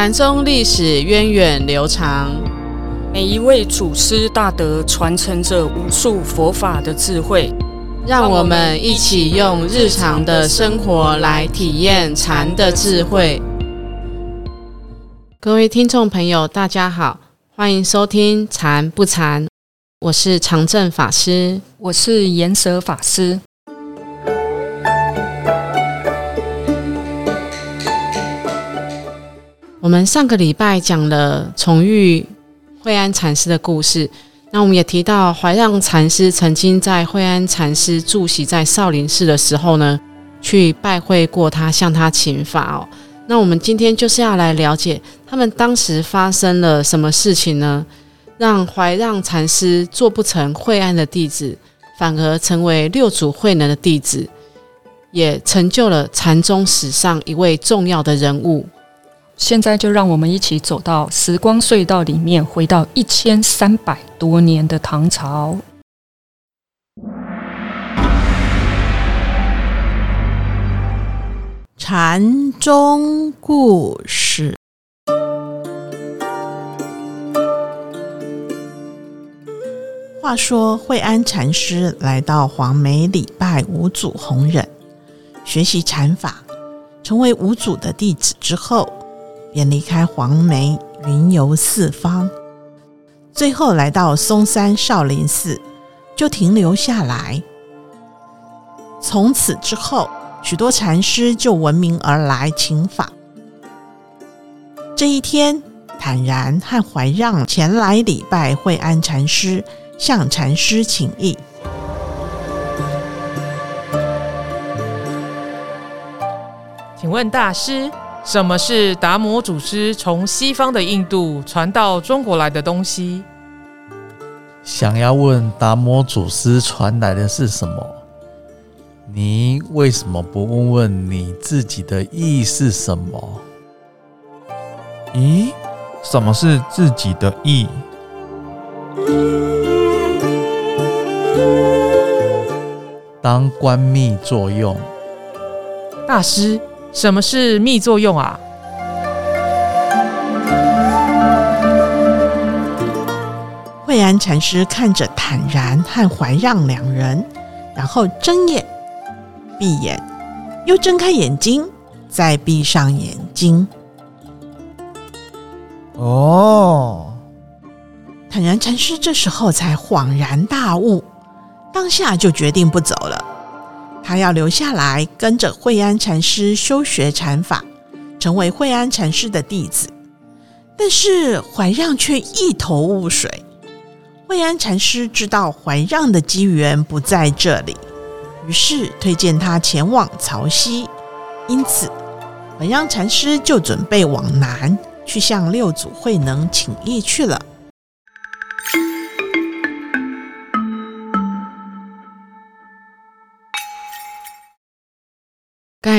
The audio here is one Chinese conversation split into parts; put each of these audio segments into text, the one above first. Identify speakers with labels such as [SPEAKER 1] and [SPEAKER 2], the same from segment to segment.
[SPEAKER 1] 禅宗历史源远流长，
[SPEAKER 2] 每一位祖师大德传承着无数佛法的智慧，
[SPEAKER 1] 让我们一起用日常的生活来体验禅的智慧。各位听众朋友，大家好，欢迎收听《禅不禅》，我是长正法师，
[SPEAKER 2] 我是岩舍法师。
[SPEAKER 1] 我们上个礼拜讲了重遇惠安禅师的故事，那我们也提到怀让禅师曾经在惠安禅师住席在少林寺的时候呢，去拜会过他，向他请法哦。那我们今天就是要来了解他们当时发生了什么事情呢？让怀让禅师做不成惠安的弟子，反而成为六祖慧能的弟子，也成就了禅宗史上一位重要的人物。
[SPEAKER 2] 现在就让我们一起走到时光隧道里面，回到一千三百多年的唐朝。
[SPEAKER 3] 禅宗故事。话说，惠安禅师来到黄梅礼拜五祖弘忍，学习禅法，成为五祖的弟子之后。便离开黄梅，云游四方，最后来到嵩山少林寺，就停留下来。从此之后，许多禅师就闻名而来请法。这一天，坦然和怀让前来礼拜惠安禅师，向禅师请意。
[SPEAKER 4] 请问大师？什么是达摩祖师从西方的印度传到中国来的东西？
[SPEAKER 5] 想要问达摩祖师传来的是什么？你为什么不问问你自己的意是什么？
[SPEAKER 6] 咦，什么是自己的意？
[SPEAKER 5] 当观密作用，
[SPEAKER 4] 大师。什么是密作用啊？
[SPEAKER 3] 惠安禅师看着坦然和怀让两人，然后睁眼、闭眼，又睁开眼睛，再闭上眼睛。
[SPEAKER 6] 哦，
[SPEAKER 3] 坦然禅师这时候才恍然大悟，当下就决定不走了。他要留下来跟着惠安禅师修学禅法，成为惠安禅师的弟子。但是怀让却一头雾水。惠安禅师知道怀让的机缘不在这里，于是推荐他前往曹溪。因此，怀让禅师就准备往南去向六祖慧能请意去了。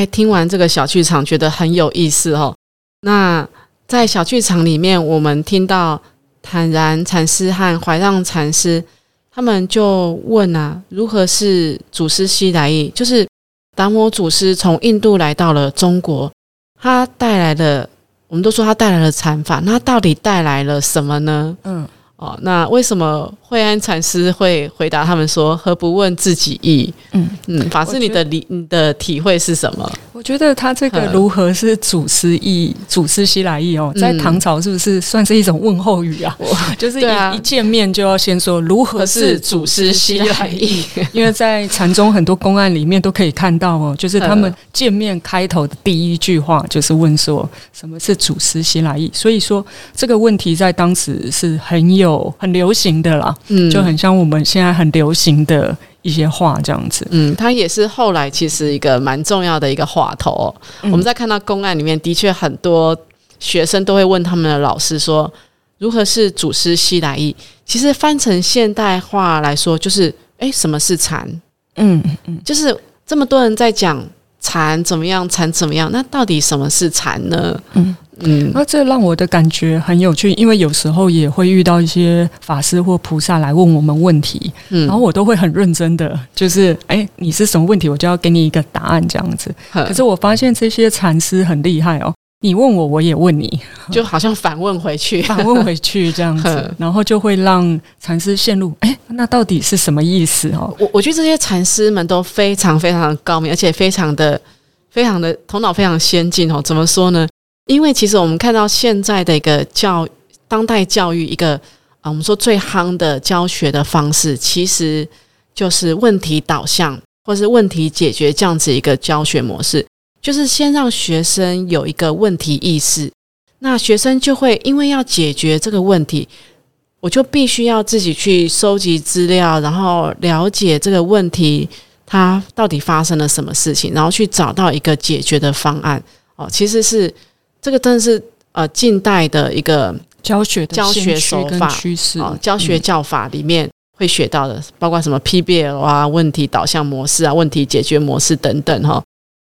[SPEAKER 1] 听完这个小剧场，觉得很有意思哦。那在小剧场里面，我们听到坦然禅师和怀让禅师，他们就问啊，如何是祖师西来意？就是达摩祖师从印度来到了中国，他带来了，我们都说他带来了禅法，那到底带来了什么呢？嗯。哦，那为什么惠安禅师会回答他们说：“何不问自己意？”嗯嗯，法师，你的理你的体会是什么？
[SPEAKER 2] 我觉得他这个如何是祖师意、祖师西来意哦，在唐朝是不是算是一种问候语啊？就是一一见面就要先说如何是祖师西来意？因为在禅宗很多公案里面都可以看到哦，就是他们见面开头的第一句话就是问说什么是祖师西来意？所以说这个问题在当时是很有。很流行的啦，嗯，就很像我们现在很流行的一些话这样子，
[SPEAKER 1] 嗯，它也是后来其实一个蛮重要的一个话头。我们在看到公案里面，的确很多学生都会问他们的老师说，如何是祖师西来意？其实翻成现代化来说，就是哎，什么是禅？嗯嗯，就是这么多人在讲禅怎么样，禅怎么样，那到底什么是禅呢？嗯。
[SPEAKER 2] 嗯，那这让我的感觉很有趣，因为有时候也会遇到一些法师或菩萨来问我们问题，嗯，然后我都会很认真的，就是哎，你是什么问题，我就要给你一个答案这样子。可是我发现这些禅师很厉害哦，你问我，我也问你，
[SPEAKER 1] 就好像反问回去，
[SPEAKER 2] 反问回去这样子，然后就会让禅师陷入，哎，那到底是什么意思哦？
[SPEAKER 1] 我我觉得这些禅师们都非常非常的高明，而且非常的非常的头脑非常先进哦。怎么说呢？因为其实我们看到现在的一个教当代教育一个啊，我们说最夯的教学的方式，其实就是问题导向或是问题解决这样子一个教学模式，就是先让学生有一个问题意识，那学生就会因为要解决这个问题，我就必须要自己去收集资料，然后了解这个问题它到底发生了什么事情，然后去找到一个解决的方案。哦，其实是。这个真的是呃近代的一个
[SPEAKER 2] 教学
[SPEAKER 1] 教学手法
[SPEAKER 2] 趋势
[SPEAKER 1] 啊，教学教法里面会学到的，包括什么 PBL 啊、问题导向模式啊、问题解决模式等等哈。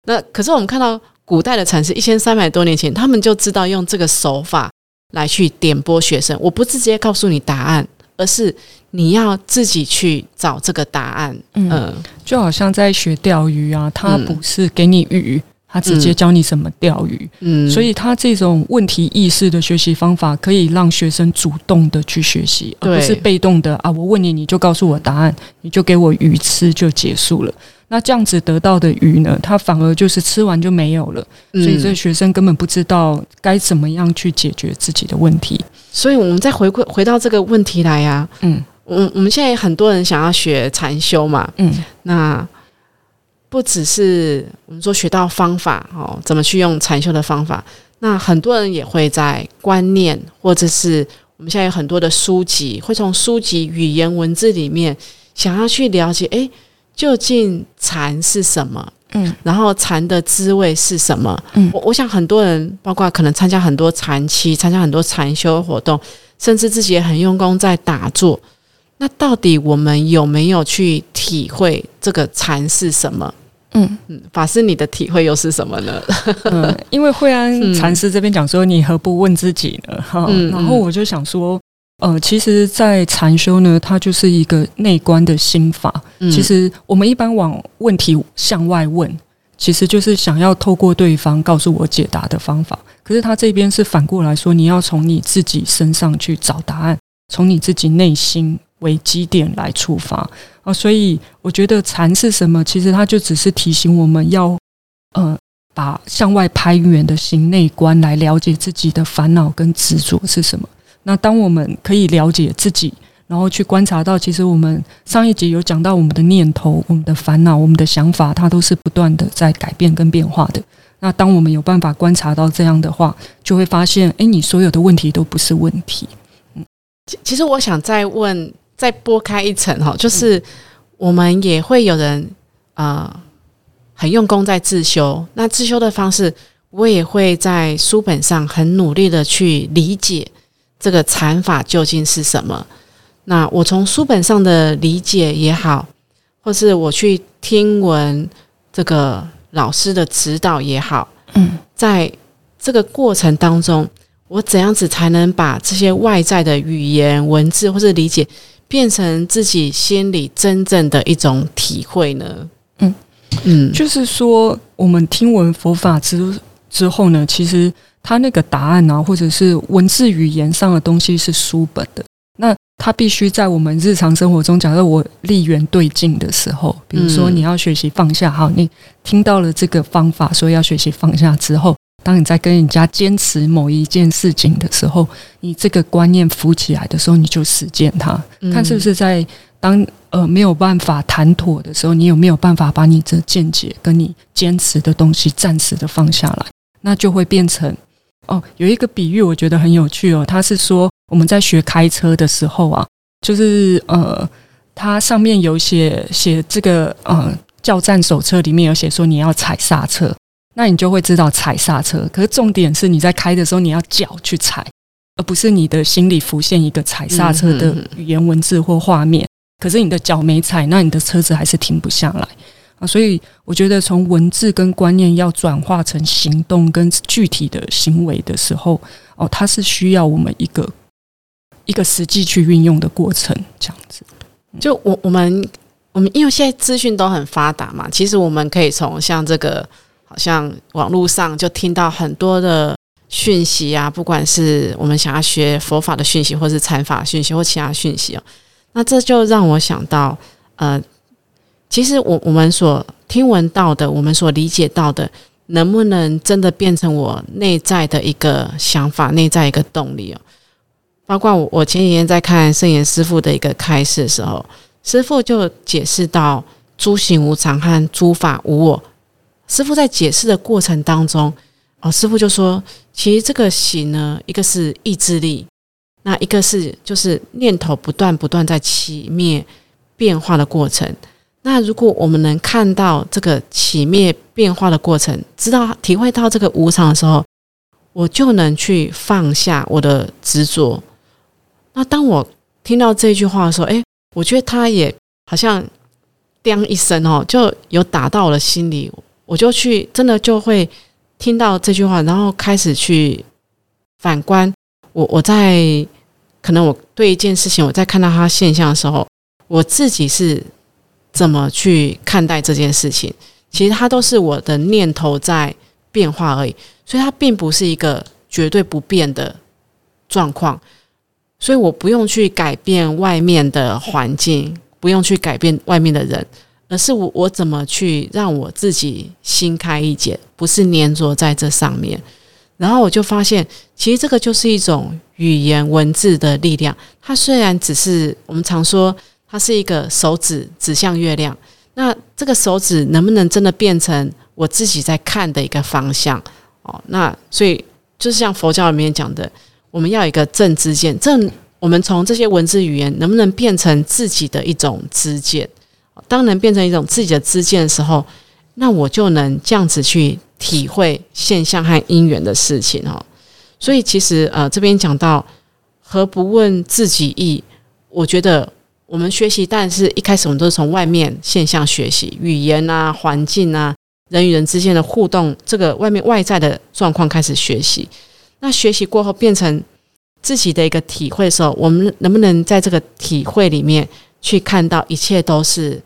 [SPEAKER 1] 那可是我们看到古代的禅师一千三百多年前，他们就知道用这个手法来去点拨学生。我不直接告诉你答案，而是你要自己去找这个答案。嗯，
[SPEAKER 2] 就好像在学钓鱼啊，他不是给你鱼。他直接教你怎么钓鱼，嗯，所以他这种问题意识的学习方法，可以让学生主动的去学习，而不是被动的啊！我问你，你就告诉我答案，你就给我鱼吃就结束了。那这样子得到的鱼呢，他反而就是吃完就没有了。所以这学生根本不知道该怎么样去解决自己的问题。
[SPEAKER 1] 所以我们再回归回到这个问题来呀，嗯，我我们现在很多人想要学禅修嘛，嗯，那。不只是我们说学到方法哦，怎么去用禅修的方法？那很多人也会在观念，或者是我们现在有很多的书籍，会从书籍语言文字里面想要去了解，诶，究竟禅是什么？嗯，然后禅的滋味是什么？嗯，我我想很多人，包括可能参加很多禅期，参加很多禅修活动，甚至自己也很用功在打坐。那到底我们有没有去体会这个禅是什么？嗯嗯，法师，你的体会又是什么呢？
[SPEAKER 2] 嗯，因为惠安禅师这边讲说，你何不问自己呢？哈，然后我就想说，呃，其实，在禅修呢，它就是一个内观的心法。其实我们一般往问题向外问，其实就是想要透过对方告诉我解答的方法。可是他这边是反过来说，你要从你自己身上去找答案，从你自己内心。为基点来出发啊，所以我觉得禅是什么？其实它就只是提醒我们要，呃，把向外攀援的心内观来了解自己的烦恼跟执着是什么。那当我们可以了解自己，然后去观察到，其实我们上一集有讲到我们的念头、我们的烦恼、我们的想法，它都是不断的在改变跟变化的。那当我们有办法观察到这样的话，就会发现，哎，你所有的问题都不是问题。
[SPEAKER 1] 嗯，其实我想再问。再拨开一层哈，就是我们也会有人啊，很用功在自修。那自修的方式，我也会在书本上很努力的去理解这个禅法究竟是什么。那我从书本上的理解也好，或是我去听闻这个老师的指导也好，嗯，在这个过程当中，我怎样子才能把这些外在的语言文字或是理解？变成自己心里真正的一种体会呢？
[SPEAKER 2] 嗯嗯，就是说，我们听闻佛法之之后呢，其实他那个答案啊，或者是文字语言上的东西是书本的，那他必须在我们日常生活中，假设我立缘对境的时候，比如说你要学习放下，好，你听到了这个方法，说要学习放下之后。当你在跟人家坚持某一件事情的时候，你这个观念浮起来的时候，你就实践它，看是不是在当呃没有办法谈妥的时候，你有没有办法把你这见解跟你坚持的东西暂时的放下来，那就会变成哦，有一个比喻我觉得很有趣哦，他是说我们在学开车的时候啊，就是呃，它上面有写写这个呃教战手册里面有写说你要踩刹车。那你就会知道踩刹车，可是重点是你在开的时候你要脚去踩，而不是你的心里浮现一个踩刹车的语言文字或画面。可是你的脚没踩，那你的车子还是停不下来啊！所以我觉得从文字跟观念要转化成行动跟具体的行为的时候，哦，它是需要我们一个一个实际去运用的过程。这样子，
[SPEAKER 1] 就我我们我们因为现在资讯都很发达嘛，其实我们可以从像这个。像网络上就听到很多的讯息啊，不管是我们想要学佛法的讯息，或是禅法讯息，或其他讯息哦，那这就让我想到，呃，其实我我们所听闻到的，我们所理解到的，能不能真的变成我内在的一个想法，内在一个动力哦？包括我，我前几天在看圣严师傅的一个开示的时候，师傅就解释到诸行无常和诸法无我。师傅在解释的过程当中，哦，师傅就说，其实这个行呢，一个是意志力，那一个是就是念头不断不断在起灭变化的过程。那如果我们能看到这个起灭变化的过程，知道体会到这个无常的时候，我就能去放下我的执着。那当我听到这句话的时候，哎，我觉得他也好像“叮”一声哦，就有打到我的心里，我就去真的就会听到这句话，然后开始去反观我，我在可能我对一件事情，我在看到它现象的时候，我自己是怎么去看待这件事情？其实它都是我的念头在变化而已，所以它并不是一个绝对不变的状况。所以我不用去改变外面的环境，不用去改变外面的人，而是我我怎么去让我自己心开一解，不是粘着在这上面。然后我就发现，其实这个就是一种语言文字的力量。它虽然只是我们常说它是一个手指指向月亮，那这个手指能不能真的变成我自己在看的一个方向？哦，那所以就是像佛教里面讲的。我们要有一个正知见，正我们从这些文字语言能不能变成自己的一种知见？当能变成一种自己的知见的时候，那我就能这样子去体会现象和因缘的事情哦。所以其实呃，这边讲到何不问自己意？我觉得我们学习，但是一开始我们都是从外面现象学习，语言啊、环境啊、人与人之间的互动，这个外面外在的状况开始学习。那学习过后变成自己的一个体会的时候，我们能不能在这个体会里面去看到一切都是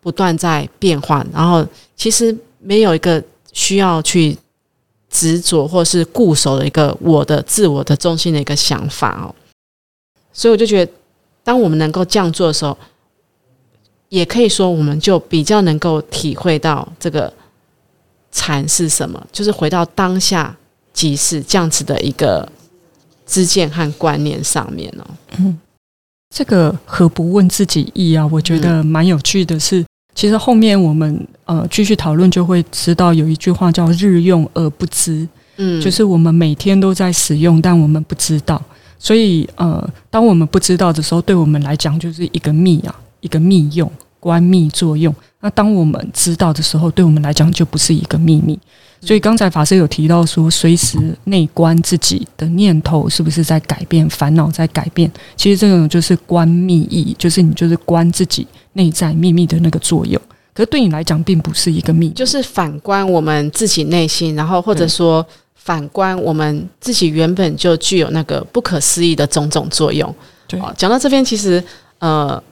[SPEAKER 1] 不断在变换？然后其实没有一个需要去执着或是固守的一个我的自我的中心的一个想法哦。所以我就觉得，当我们能够这样做的时候，也可以说我们就比较能够体会到这个禅是什么，就是回到当下。即是这样子的一个知见和观念上面哦。
[SPEAKER 2] 这个何不问自己意啊？我觉得蛮有趣的是，其实后面我们呃继续讨论就会知道有一句话叫“日用而不知”，嗯，就是我们每天都在使用，但我们不知道。所以呃，当我们不知道的时候，对我们来讲就是一个密啊，一个密用，关密作用。那当我们知道的时候，对我们来讲就不是一个秘密。所以刚才法师有提到说，随时内观自己的念头是不是在改变，烦恼在改变。其实这种就是观秘意，就是你就是观自己内在秘密的那个作用。可是对你来讲，并不是一个秘密，
[SPEAKER 1] 就是反观我们自己内心，然后或者说反观我们自己原本就具有那个不可思议的种种作用。
[SPEAKER 2] 对，
[SPEAKER 1] 讲到这边，其实呃。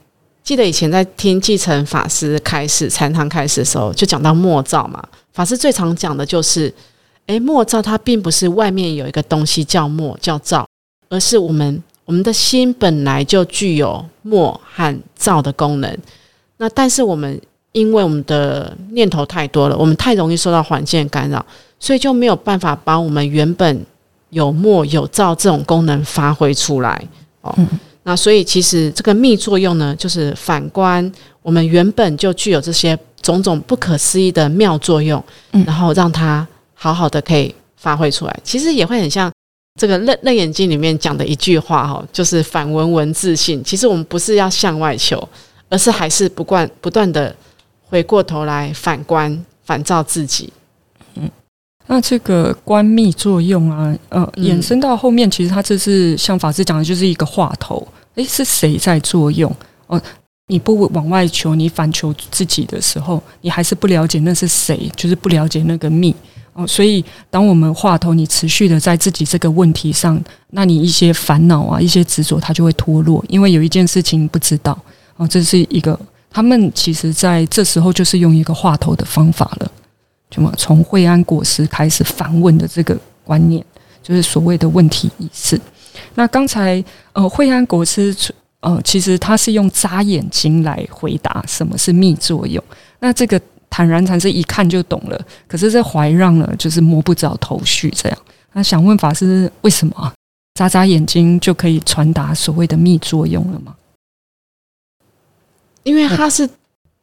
[SPEAKER 1] 记得以前在听继承法师开始禅堂开始的时候，就讲到默照嘛。法师最常讲的就是，诶，默照它并不是外面有一个东西叫默叫照，而是我们我们的心本来就具有默和照的功能。那但是我们因为我们的念头太多了，我们太容易受到环境干扰，所以就没有办法把我们原本有默有照这种功能发挥出来哦。那所以其实这个密作用呢，就是反观我们原本就具有这些种种不可思议的妙作用，然后让它好好的可以发挥出来。其实也会很像这个《楞楞眼经》里面讲的一句话哈，就是反文文自信。其实我们不是要向外求，而是还是不断不断的回过头来反观反照自己。
[SPEAKER 2] 嗯，那这个关密作用啊，呃，衍生到后面，其实它这是像法师讲的，就是一个话头。诶，是谁在作用？哦，你不往外求，你反求自己的时候，你还是不了解那是谁，就是不了解那个密哦。所以，当我们话头你持续的在自己这个问题上，那你一些烦恼啊，一些执着，它就会脱落。因为有一件事情不知道哦，这是一个他们其实在这时候就是用一个话头的方法了，就么从惠安国师开始反问的这个观念，就是所谓的问题意识。那刚才呃，惠安国师呃，其实他是用眨眼睛来回答什么是密作用。那这个坦然禅师一看就懂了，可是这怀让呢，就是摸不着头绪。这样，那想问法师，为什么眨眨眼睛就可以传达所谓的密作用了吗？
[SPEAKER 1] 因为他是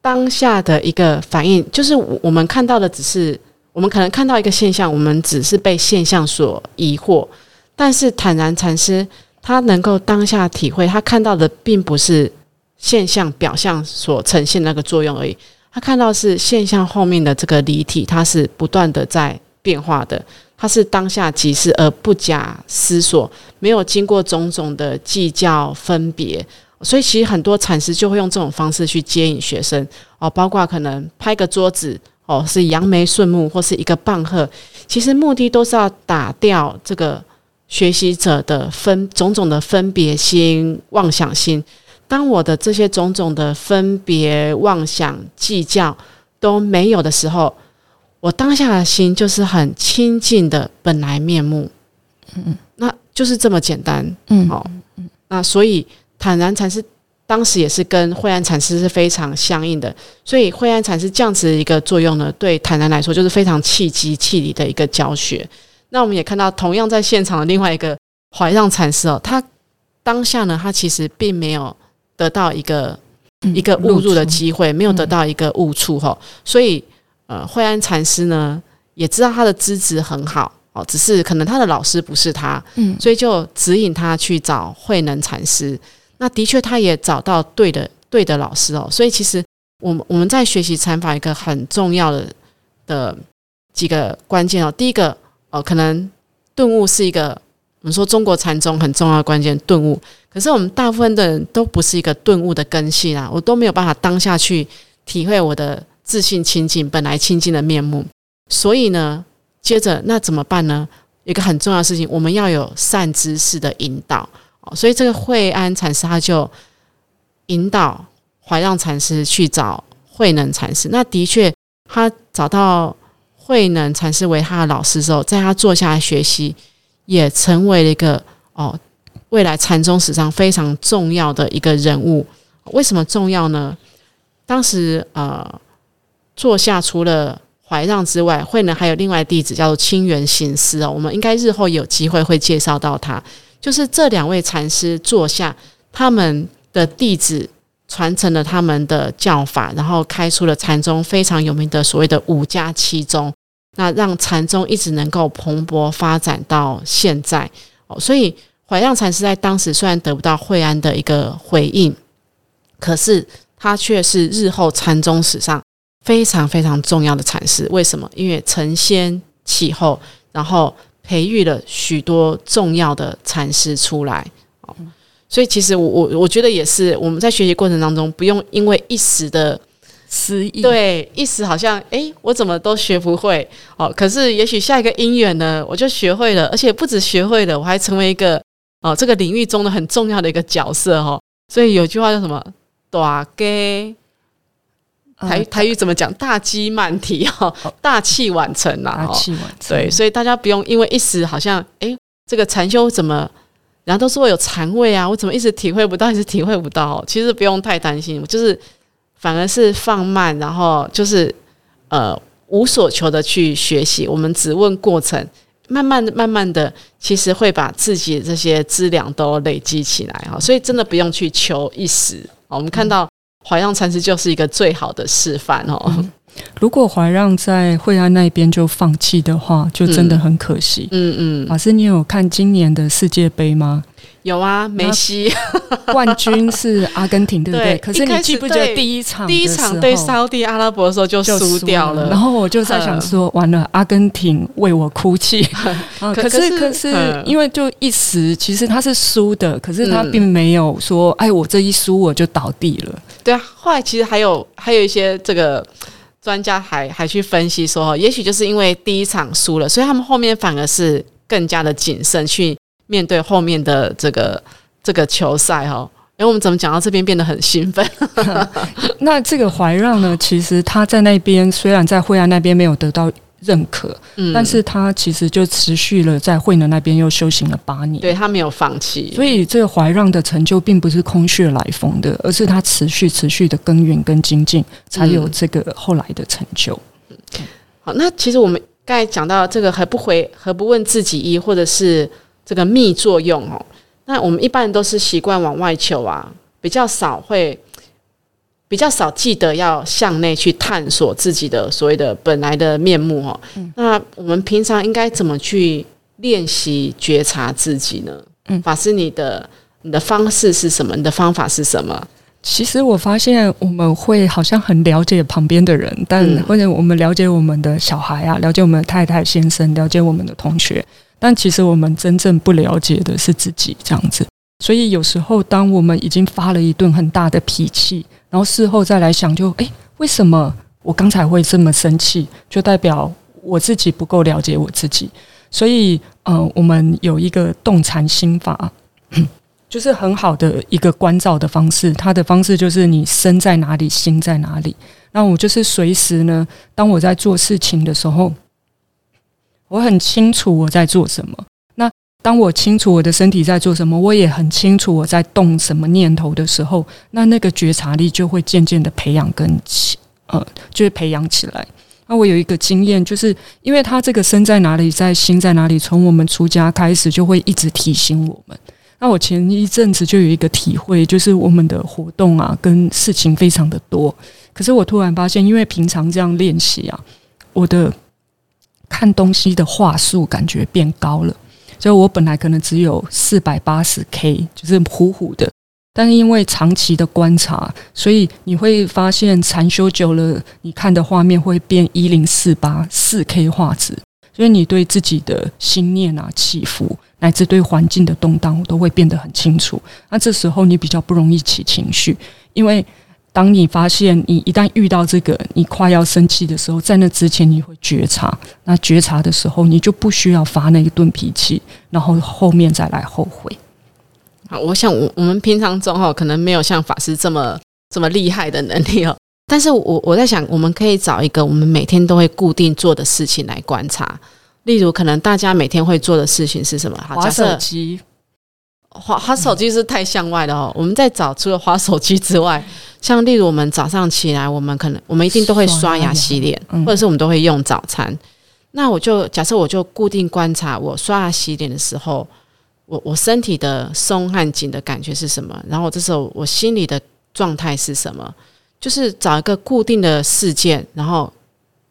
[SPEAKER 1] 当下的一个反应，就是我们看到的只是我们可能看到一个现象，我们只是被现象所疑惑，但是坦然禅师。他能够当下体会，他看到的并不是现象表象所呈现那个作用而已，他看到是现象后面的这个离体，它是不断的在变化的，它是当下即是而不假思索，没有经过种种的计较分别，所以其实很多禅师就会用这种方式去接引学生哦，包括可能拍个桌子哦，是扬眉顺目或是一个棒喝，其实目的都是要打掉这个。学习者的分种种的分别心、妄想心，当我的这些种种的分别、妄想、计较都没有的时候，我当下的心就是很清净的本来面目。嗯嗯，那就是这么简单。嗯，好，那所以坦然禅师当时也是跟慧安禅师是非常相应的，所以慧安禅师这样子的一个作用呢，对坦然来说就是非常气机气理的一个教学。那我们也看到，同样在现场的另外一个怀让禅师哦，他当下呢，他其实并没有得到一个一个误入的机会，没有得到一个误触哈。所以，呃，惠安禅师呢也知道他的资质很好哦，只是可能他的老师不是他，嗯，所以就指引他去找慧能禅师。那的确，他也找到对的对的老师哦。所以，其实我们我们在学习禅法一个很重要的的几个关键哦，第一个。哦，可能顿悟是一个我们说中国禅宗很重要的关键顿悟，可是我们大部分的人都不是一个顿悟的根系啦，我都没有办法当下去体会我的自信清净本来清净的面目，所以呢，接着那怎么办呢？一个很重要的事情，我们要有善知识的引导所以这个惠安禅师他就引导怀让禅师去找慧能禅师，那的确他找到。慧能禅师为他的老师之后，在他坐下来学习，也成为了一个哦，未来禅宗史上非常重要的一个人物。为什么重要呢？当时呃，坐下除了怀让之外，慧能还有另外弟子叫做清源行思哦。我们应该日后有机会会介绍到他。就是这两位禅师坐下，他们的弟子传承了他们的教法，然后开出了禅宗非常有名的所谓的五家七宗。那让禅宗一直能够蓬勃发展到现在哦，所以怀让禅师在当时虽然得不到惠安的一个回应，可是他却是日后禅宗史上非常非常重要的禅师。为什么？因为承先启后，然后培育了许多重要的禅师出来哦。所以其实我我我觉得也是我们在学习过程当中，不用因为一时的。
[SPEAKER 2] 失意
[SPEAKER 1] 对，一时好像哎，我怎么都学不会哦。可是也许下一个因缘呢，我就学会了，而且不止学会了，我还成为一个哦这个领域中的很重要的一个角色哈。所以有句话叫什么“大给”，台台语怎么讲？大机慢提哈，大器晚成呐。
[SPEAKER 2] 大器晚
[SPEAKER 1] 成。对，所以大家不用因为一时好像哎，这个禅修怎么，然后都说有禅味啊，我怎么一直体会不到，一直体会不到？其实不用太担心，就是。反而是放慢，然后就是呃无所求的去学习。我们只问过程，慢慢的、慢慢的，其实会把自己这些资粮都累积起来哈。所以真的不用去求一时。我们看到怀让禅师就是一个最好的示范哦。
[SPEAKER 2] 如果怀让在惠安那边就放弃的话，就真的很可惜。嗯嗯，老师，你有看今年的世界杯吗？
[SPEAKER 1] 有啊，梅西
[SPEAKER 2] 冠军是阿根廷，对不对？可是你记不记得第一场？
[SPEAKER 1] 第一场对沙地阿拉伯的时候就输掉了。
[SPEAKER 2] 然后我就在想说，完了，阿根廷为我哭泣。可是可是，因为就一时，其实他是输的，可是他并没有说，哎，我这一输我就倒地了。
[SPEAKER 1] 对啊，后来其实还有还有一些这个专家还还去分析说，也许就是因为第一场输了，所以他们后面反而是更加的谨慎去。面对后面的这个这个球赛哈，哎，我们怎么讲到这边变得很兴奋？
[SPEAKER 2] 那这个怀让呢？其实他在那边虽然在惠安那边没有得到认可，嗯，但是他其实就持续了在慧能那边又修行了八年，
[SPEAKER 1] 对他没有放弃，
[SPEAKER 2] 所以这个怀让的成就并不是空穴来风的，而是他持续持续的耕耘跟精进，才有这个后来的成就。
[SPEAKER 1] 好，那其实我们刚才讲到这个何不回何不问自己一，或者是这个密作用哦，那我们一般人都是习惯往外求啊，比较少会。比较少记得要向内去探索自己的所谓的本来的面目哦。那我们平常应该怎么去练习觉察自己呢？嗯，法师，你的你的方式是什么？你的方法是什么？
[SPEAKER 2] 其实我发现我们会好像很了解旁边的人，但或者我们了解我们的小孩啊，了解我们的太太先生，了解我们的同学，但其实我们真正不了解的是自己这样子。所以有时候，当我们已经发了一顿很大的脾气，然后事后再来想，就诶，为什么我刚才会这么生气？就代表我自己不够了解我自己。所以，呃，我们有一个动禅心法，就是很好的一个关照的方式。它的方式就是你身在哪里，心在哪里。那我就是随时呢，当我在做事情的时候，我很清楚我在做什么。当我清楚我的身体在做什么，我也很清楚我在动什么念头的时候，那那个觉察力就会渐渐的培养跟起，呃，就会培养起来。那我有一个经验，就是因为他这个身在哪里，在心在哪里，从我们出家开始就会一直提醒我们。那我前一阵子就有一个体会，就是我们的活动啊，跟事情非常的多，可是我突然发现，因为平常这样练习啊，我的看东西的话术感觉变高了。就我本来可能只有四百八十 K，就是糊糊的，但是因为长期的观察，所以你会发现禅修久了，你看的画面会变一零四八四 K 画质，所以你对自己的心念啊起伏，乃至对环境的动荡，都会变得很清楚。那这时候你比较不容易起情绪，因为。当你发现你一旦遇到这个你快要生气的时候，在那之前你会觉察，那觉察的时候你就不需要发那一顿脾气，然后后面再来后悔。
[SPEAKER 1] 好，我想我我们平常中哈可能没有像法师这么这么厉害的能力哦，但是我我在想，我们可以找一个我们每天都会固定做的事情来观察，例如可能大家每天会做的事情是什么？
[SPEAKER 2] 滑手机。
[SPEAKER 1] 滑滑手机是太向外的哦。我们在找除了滑手机之外，像例如我们早上起来，我们可能我们一定都会刷牙洗脸，或者是我们都会用早餐。那我就假设我就固定观察我刷牙洗脸的时候，我我身体的松和紧的感觉是什么，然后这时候我心里的状态是什么，就是找一个固定的事件，然后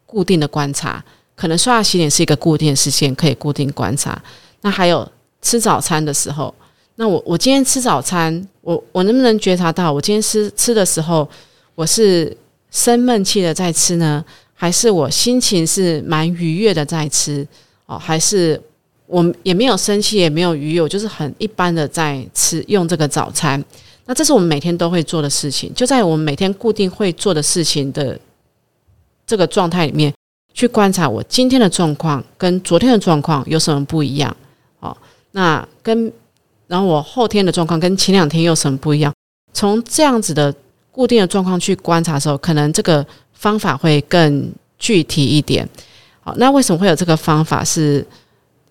[SPEAKER 1] 固定的观察。可能刷牙洗脸是一个固定的事件，可以固定观察。那还有吃早餐的时候。那我我今天吃早餐，我我能不能觉察到，我今天吃吃的时候，我是生闷气的在吃呢，还是我心情是蛮愉悦的在吃？哦，还是我也没有生气，也没有愉悦，就是很一般的在吃用这个早餐。那这是我们每天都会做的事情，就在我们每天固定会做的事情的这个状态里面，去观察我今天的状况跟昨天的状况有什么不一样？哦，那跟然后我后天的状况跟前两天有什么不一样？从这样子的固定的状况去观察的时候，可能这个方法会更具体一点。好，那为什么会有这个方法？是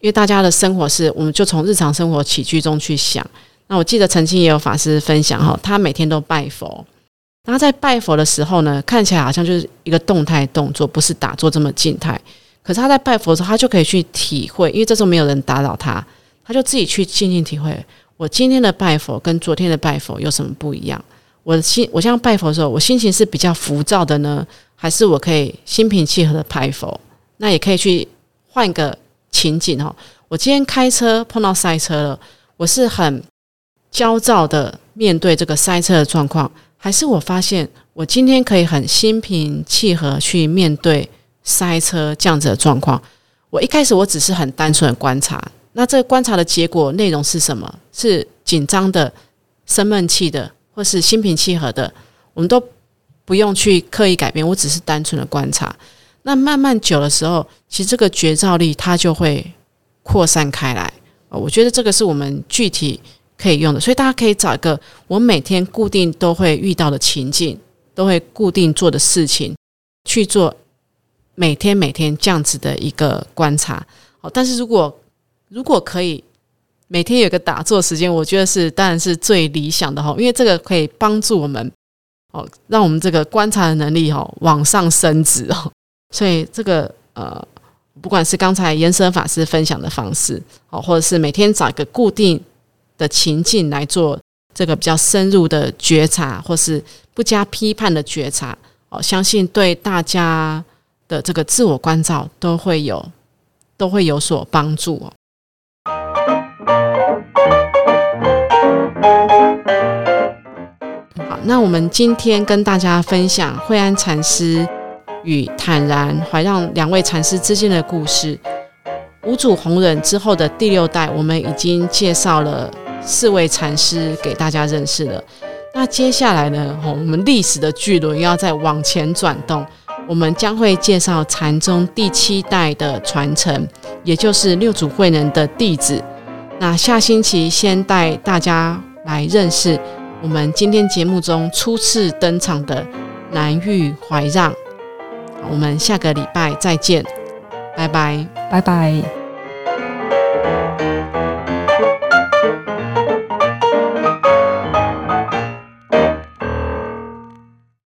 [SPEAKER 1] 因为大家的生活是，我们就从日常生活起居中去想。那我记得曾经也有法师分享哈，他每天都拜佛，然后在拜佛的时候呢，看起来好像就是一个动态动作，不是打坐这么静态。可是他在拜佛的时候，他就可以去体会，因为这时候没有人打扰他。他就自己去静静体会，我今天的拜佛跟昨天的拜佛有什么不一样？我心，我像拜佛的时候，我心情是比较浮躁的呢，还是我可以心平气和的拜佛？那也可以去换个情景哦。我今天开车碰到塞车了，我是很焦躁的面对这个塞车的状况，还是我发现我今天可以很心平气和去面对塞车这样子的状况？我一开始我只是很单纯的观察。那这个观察的结果内容是什么？是紧张的、生闷气的，或是心平气和的？我们都不用去刻意改变，我只是单纯的观察。那慢慢久的时候，其实这个觉照力它就会扩散开来。我觉得这个是我们具体可以用的，所以大家可以找一个我每天固定都会遇到的情境，都会固定做的事情去做每天每天这样子的一个观察。哦，但是如果如果可以每天有个打坐时间，我觉得是当然是最理想的哈，因为这个可以帮助我们哦，让我们这个观察的能力哦往上升值哦。所以这个呃，不管是刚才延伸法师分享的方式哦，或者是每天找一个固定的情境来做这个比较深入的觉察，或是不加批判的觉察哦，相信对大家的这个自我关照都会有都会有所帮助哦。那我们今天跟大家分享惠安禅师。与坦然、怀让两位禅师之间的故事，五祖弘忍之后的第六代，我们已经介绍了四位禅师给大家认识了。那接下来呢？我们历史的巨轮要再往前转动，我们将会介绍禅宗第七代的传承，也就是六祖慧能的弟子。那下星期先带大家来认识我们今天节目中初次登场的南玉怀让。我们下个礼拜再见，拜拜，
[SPEAKER 2] 拜拜。